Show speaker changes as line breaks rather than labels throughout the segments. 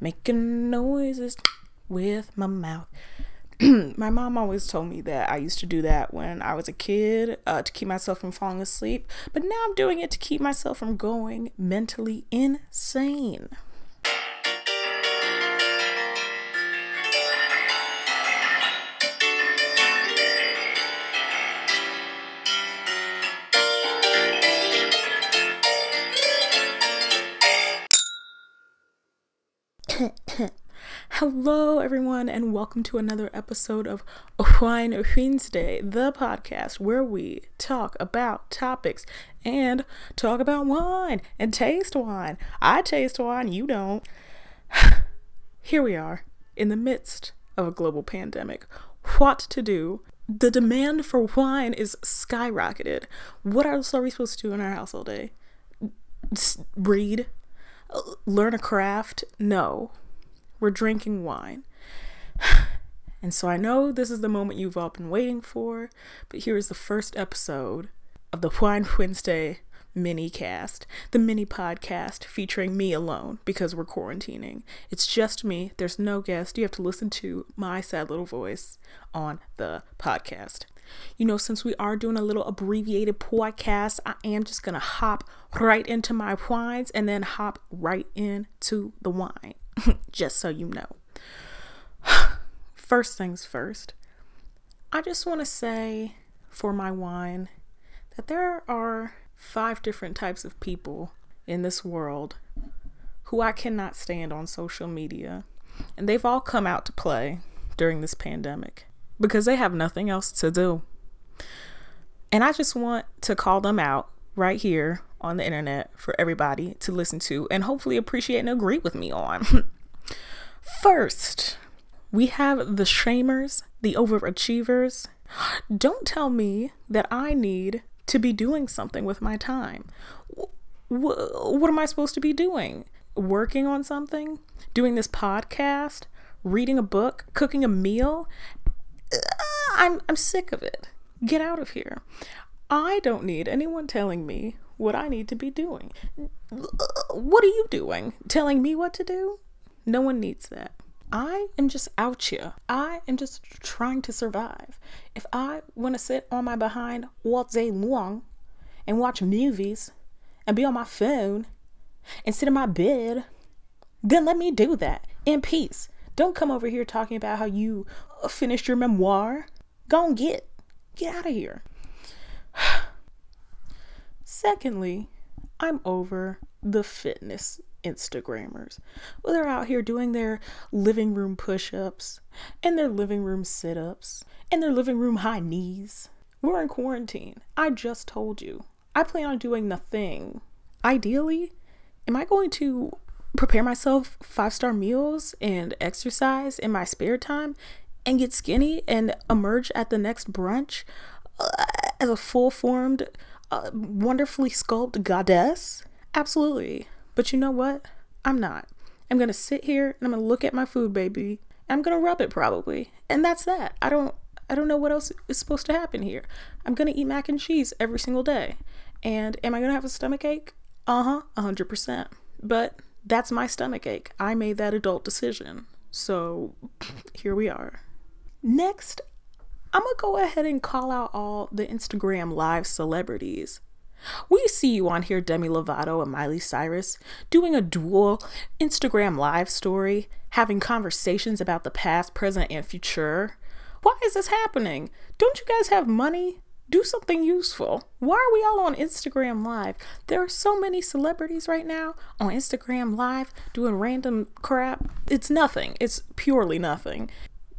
Making noises with my mouth. my mom always told me that I used to do that when I was a kid uh, to keep myself from falling asleep, but now I'm doing it to keep myself from going mentally insane. Hello, everyone, and welcome to another episode of Whine Wednesday, the podcast where we talk about topics and talk about wine and taste wine. I taste wine, you don't. Here we are in the midst of a global pandemic. What to do? The demand for wine is skyrocketed. What else are we supposed to do in our house all day? Read? Learn a craft? No we're drinking wine. And so I know this is the moment you've all been waiting for, but here is the first episode of the Whine Wednesday mini cast, the mini podcast featuring me alone because we're quarantining. It's just me, there's no guest. You have to listen to my sad little voice on the podcast. You know, since we are doing a little abbreviated podcast, I am just gonna hop right into my whines and then hop right into the wine. just so you know. First things first, I just want to say for my whine that there are five different types of people in this world who I cannot stand on social media. And they've all come out to play during this pandemic because they have nothing else to do. And I just want to call them out right here on the internet for everybody to listen to and hopefully appreciate and agree with me on. First, we have the shamers, the overachievers. Don't tell me that I need to be doing something with my time. what am I supposed to be doing? Working on something? Doing this podcast? Reading a book? Cooking a meal? Uh, I'm, I'm sick of it. Get out of here. I don't need anyone telling me what I need to be doing. What are you doing? Telling me what to do? No one needs that. I am just out here. I am just trying to survive. If I want to sit on my behind all day long and watch movies and be on my phone and sit in my bed, then let me do that in peace. Don't come over here talking about how you finished your memoir. Go and get. Get out of here. Secondly, I'm over the fitness Instagrammers. Well, they're out here doing their living room push ups and their living room sit ups and their living room high knees. We're in quarantine. I just told you. I plan on doing nothing. Ideally, am I going to prepare myself five star meals and exercise in my spare time and get skinny and emerge at the next brunch uh, as a full formed, uh, wonderfully sculpted goddess? Absolutely. But you know what? I'm not. I'm gonna sit here and I'm gonna look at my food, baby. I'm gonna rub it probably. And that's that. I don't I don't know what else is supposed to happen here. I'm gonna eat mac and cheese every single day. And am I gonna have a stomach ache? Uh-huh, hundred percent. But that's my stomach ache. I made that adult decision. So here we are. Next, I'm gonna go ahead and call out all the Instagram live celebrities we see you on here, Demi Lovato and Miley Cyrus, doing a dual Instagram live story, having conversations about the past, present, and future. Why is this happening? Don't you guys have money? Do something useful. Why are we all on Instagram Live? There are so many celebrities right now on Instagram Live doing random crap. It's nothing. It's purely nothing.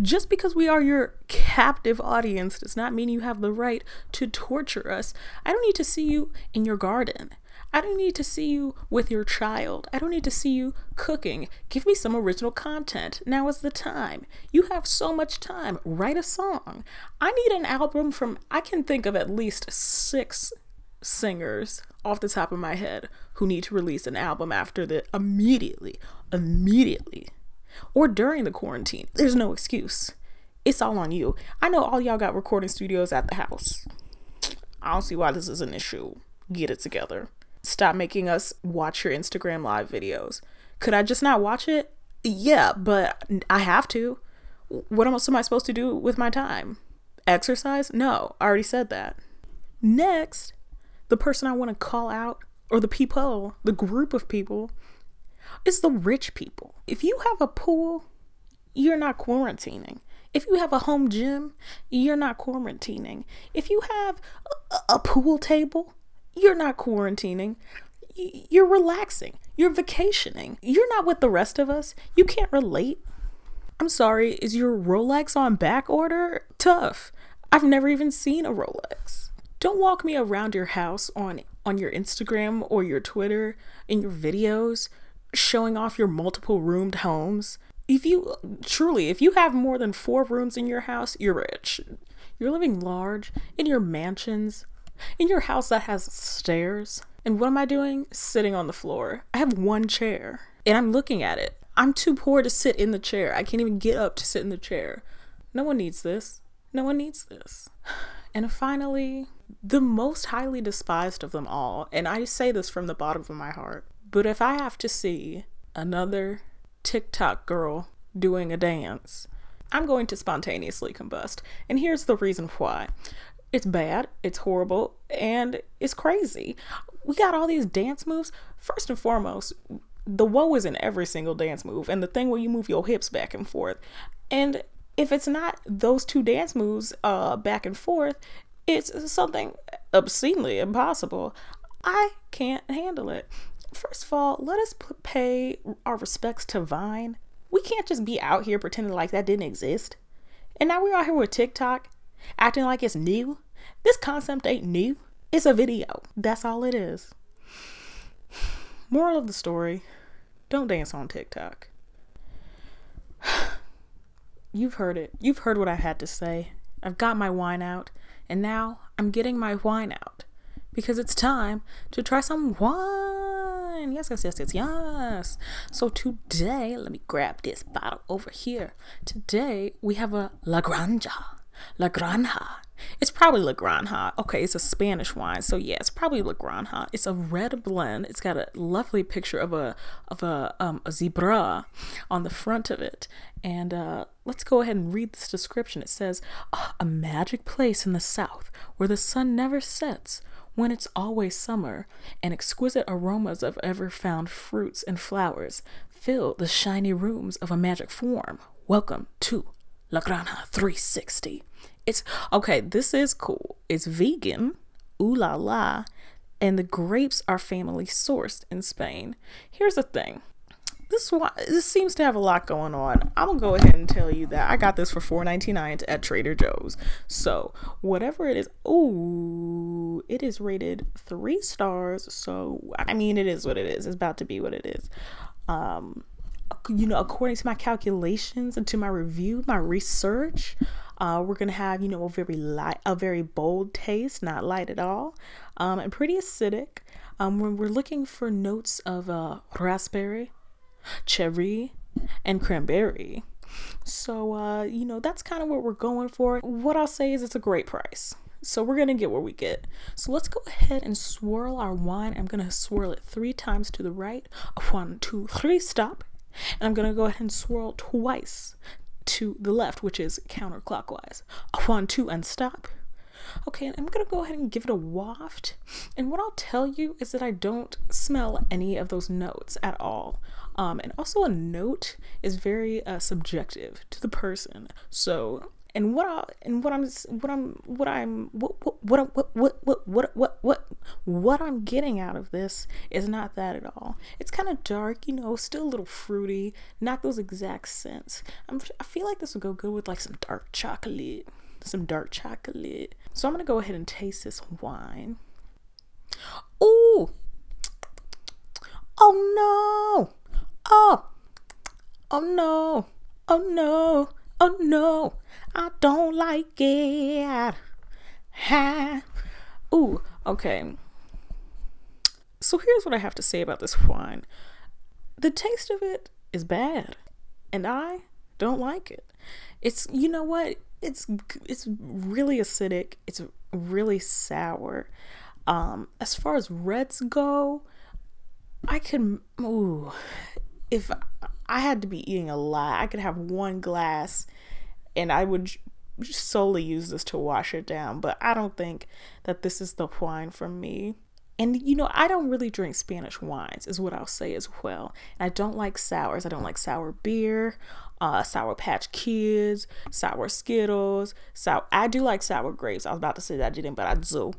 Just because we are your captive audience does not mean you have the right to torture us. I don't need to see you in your garden. I don't need to see you with your child. I don't need to see you cooking. Give me some original content. Now is the time. You have so much time. Write a song. I need an album from, I can think of at least six singers off the top of my head who need to release an album after the immediately, immediately or during the quarantine. There's no excuse. it's all on you. I know all y'all got recording studios at the house. I don't see why this is an issue. Get it together. Stop making us watch your Instagram live videos. Could I just not watch it? Yeah, but I have to. What else am I supposed to do with my time? Exercise? No, I already said that. Next, the person I want to call out, or the people, the group of people, is the rich people. If you have a pool, you're not quarantining. If you have a home gym, you're not quarantining. If you have a, a pool table, you're not quarantining. You're relaxing. You're vacationing. You're not with the rest of us. You can't relate. I'm sorry, is your Rolex on back order? Tough. I've never even seen a Rolex. Don't walk me around your house on on your Instagram or your Twitter in your videos showing off your multiple roomed homes if you truly, if you have more than four rooms in your house, you're rich. You're living large in your mansions, in your house that has stairs. And what am I doing? Sitting on the floor. I have one chair and I'm looking at it. I'm too poor to sit in the chair. I can't even get up to sit in the chair. No one needs this. No one needs this. And finally, the most highly despised of them all, and I say this from the bottom of my heart, but if I have to see another TikTok girl doing a dance, I'm going to spontaneously combust. And here's the reason why it's bad, it's horrible, and it's crazy. We got all these dance moves. First and foremost, the woe is in every single dance move, and the thing where you move your hips back and forth. And if it's not those two dance moves uh, back and forth, it's something obscenely impossible. I can't handle it. First of all, let us pay our respects to Vine. We can't just be out here pretending like that didn't exist. And now we're out here with TikTok, acting like it's new. This concept ain't new. It's a video. That's all it is. Moral of the story don't dance on TikTok. You've heard it. You've heard what I had to say. I've got my whine out, and now I'm getting my wine out because it's time to try some wine. Yes, yes, yes, yes, yes. So today, let me grab this bottle over here. Today we have a La Granja. La Granja. It's probably La Granja. Okay, it's a Spanish wine, so yeah, it's probably La Granja. It's a red blend. It's got a lovely picture of a of a um a zebra on the front of it. And uh, let's go ahead and read this description. It says, "A magic place in the south where the sun never sets." When it's always summer, and exquisite aromas of ever found fruits and flowers fill the shiny rooms of a magic form. Welcome to La Granja 360. It's okay, this is cool. It's vegan, ooh la la, and the grapes are family sourced in Spain. Here's the thing this this seems to have a lot going on. I'm gonna go ahead and tell you that I got this for $4.99 at Trader Joe's. So whatever it is, oh, it is rated three stars. So I mean, it is what it is. It's about to be what it is. Um, you know, according to my calculations and to my review, my research, uh, we're gonna have you know a very light, a very bold taste, not light at all, um, and pretty acidic. Um, when we're looking for notes of uh, raspberry, cherry, and cranberry. So, uh, you know, that's kind of what we're going for. What I'll say is it's a great price. So we're gonna get what we get. So let's go ahead and swirl our wine. I'm gonna swirl it three times to the right. One, two, three, stop. And I'm gonna go ahead and swirl twice to the left, which is counterclockwise. One, two, and stop. Okay, I'm gonna go ahead and give it a waft. And what I'll tell you is that I don't smell any of those notes at all. Um, and also a note is very uh, subjective to the person. So and what I and what I'm what I'm what I'm what what what what what what what what I'm getting out of this is not that at all. It's kind of dark, you know, still a little fruity, not those exact scents. I'm I feel like this would go good with like some dark chocolate, some dark chocolate. So I'm gonna go ahead and taste this wine. Oh, oh no! Oh, oh no, oh no, oh no, I don't like it. Ha. Ooh, okay. So here's what I have to say about this wine. The taste of it is bad, and I Don't like it. It's you know what? It's it's really acidic. It's really sour. Um, as far as reds go, I can ooh, if I had to be eating a lot, I could have one glass and I would solely use this to wash it down, but I don't think that this is the wine for me. And you know, I don't really drink Spanish wines, is what I'll say as well. And I don't like sours. I don't like sour beer, uh, sour patch kids, sour Skittles, sour. I do like sour grapes. I was about to say that I didn't, but I do.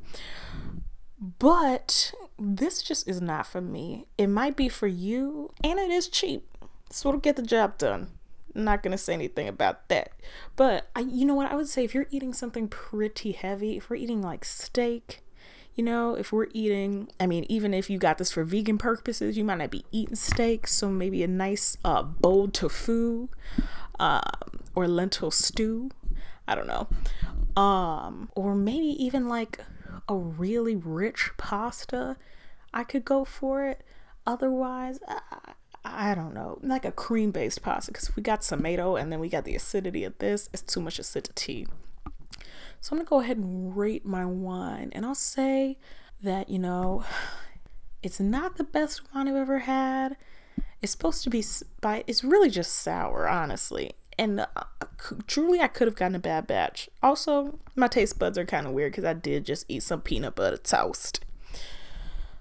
But this just is not for me. It might be for you, and it is cheap. So it'll get the job done. I'm not gonna say anything about that. But I, you know what? I would say if you're eating something pretty heavy, if we're eating like steak, you know, if we're eating, I mean, even if you got this for vegan purposes, you might not be eating steak. So maybe a nice uh, bowl tofu um, or lentil stew. I don't know. Um, or maybe even like a really rich pasta. I could go for it. Otherwise, I, I don't know, like a cream based pasta because we got tomato and then we got the acidity of this. It's too much acidity. So I'm gonna go ahead and rate my wine, and I'll say that you know, it's not the best wine I've ever had. It's supposed to be, it's really just sour, honestly. And uh, truly, I could have gotten a bad batch. Also, my taste buds are kind of weird because I did just eat some peanut butter toast.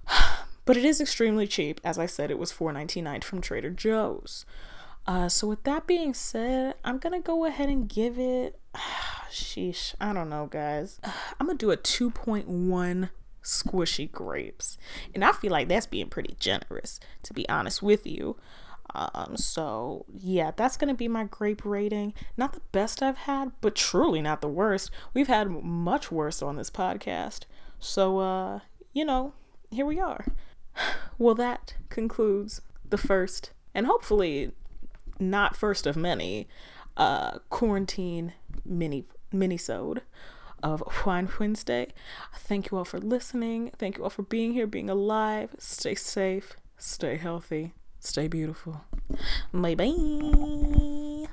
But it is extremely cheap. As I said, it was $4.99 from Trader Joe's. Uh, so with that being said, I'm gonna go ahead and give it. Sheesh, I don't know, guys. I'm gonna do a 2.1 squishy grapes, and I feel like that's being pretty generous, to be honest with you. Um, so yeah, that's gonna be my grape rating. Not the best I've had, but truly not the worst. We've had much worse on this podcast. So uh, you know, here we are. Well, that concludes the first and hopefully not first of many uh quarantine mini minisode of Whine Wednesday. Thank you all for listening. Thank you all for being here, being alive. Stay safe, stay healthy, Stay beautiful. Bye bye.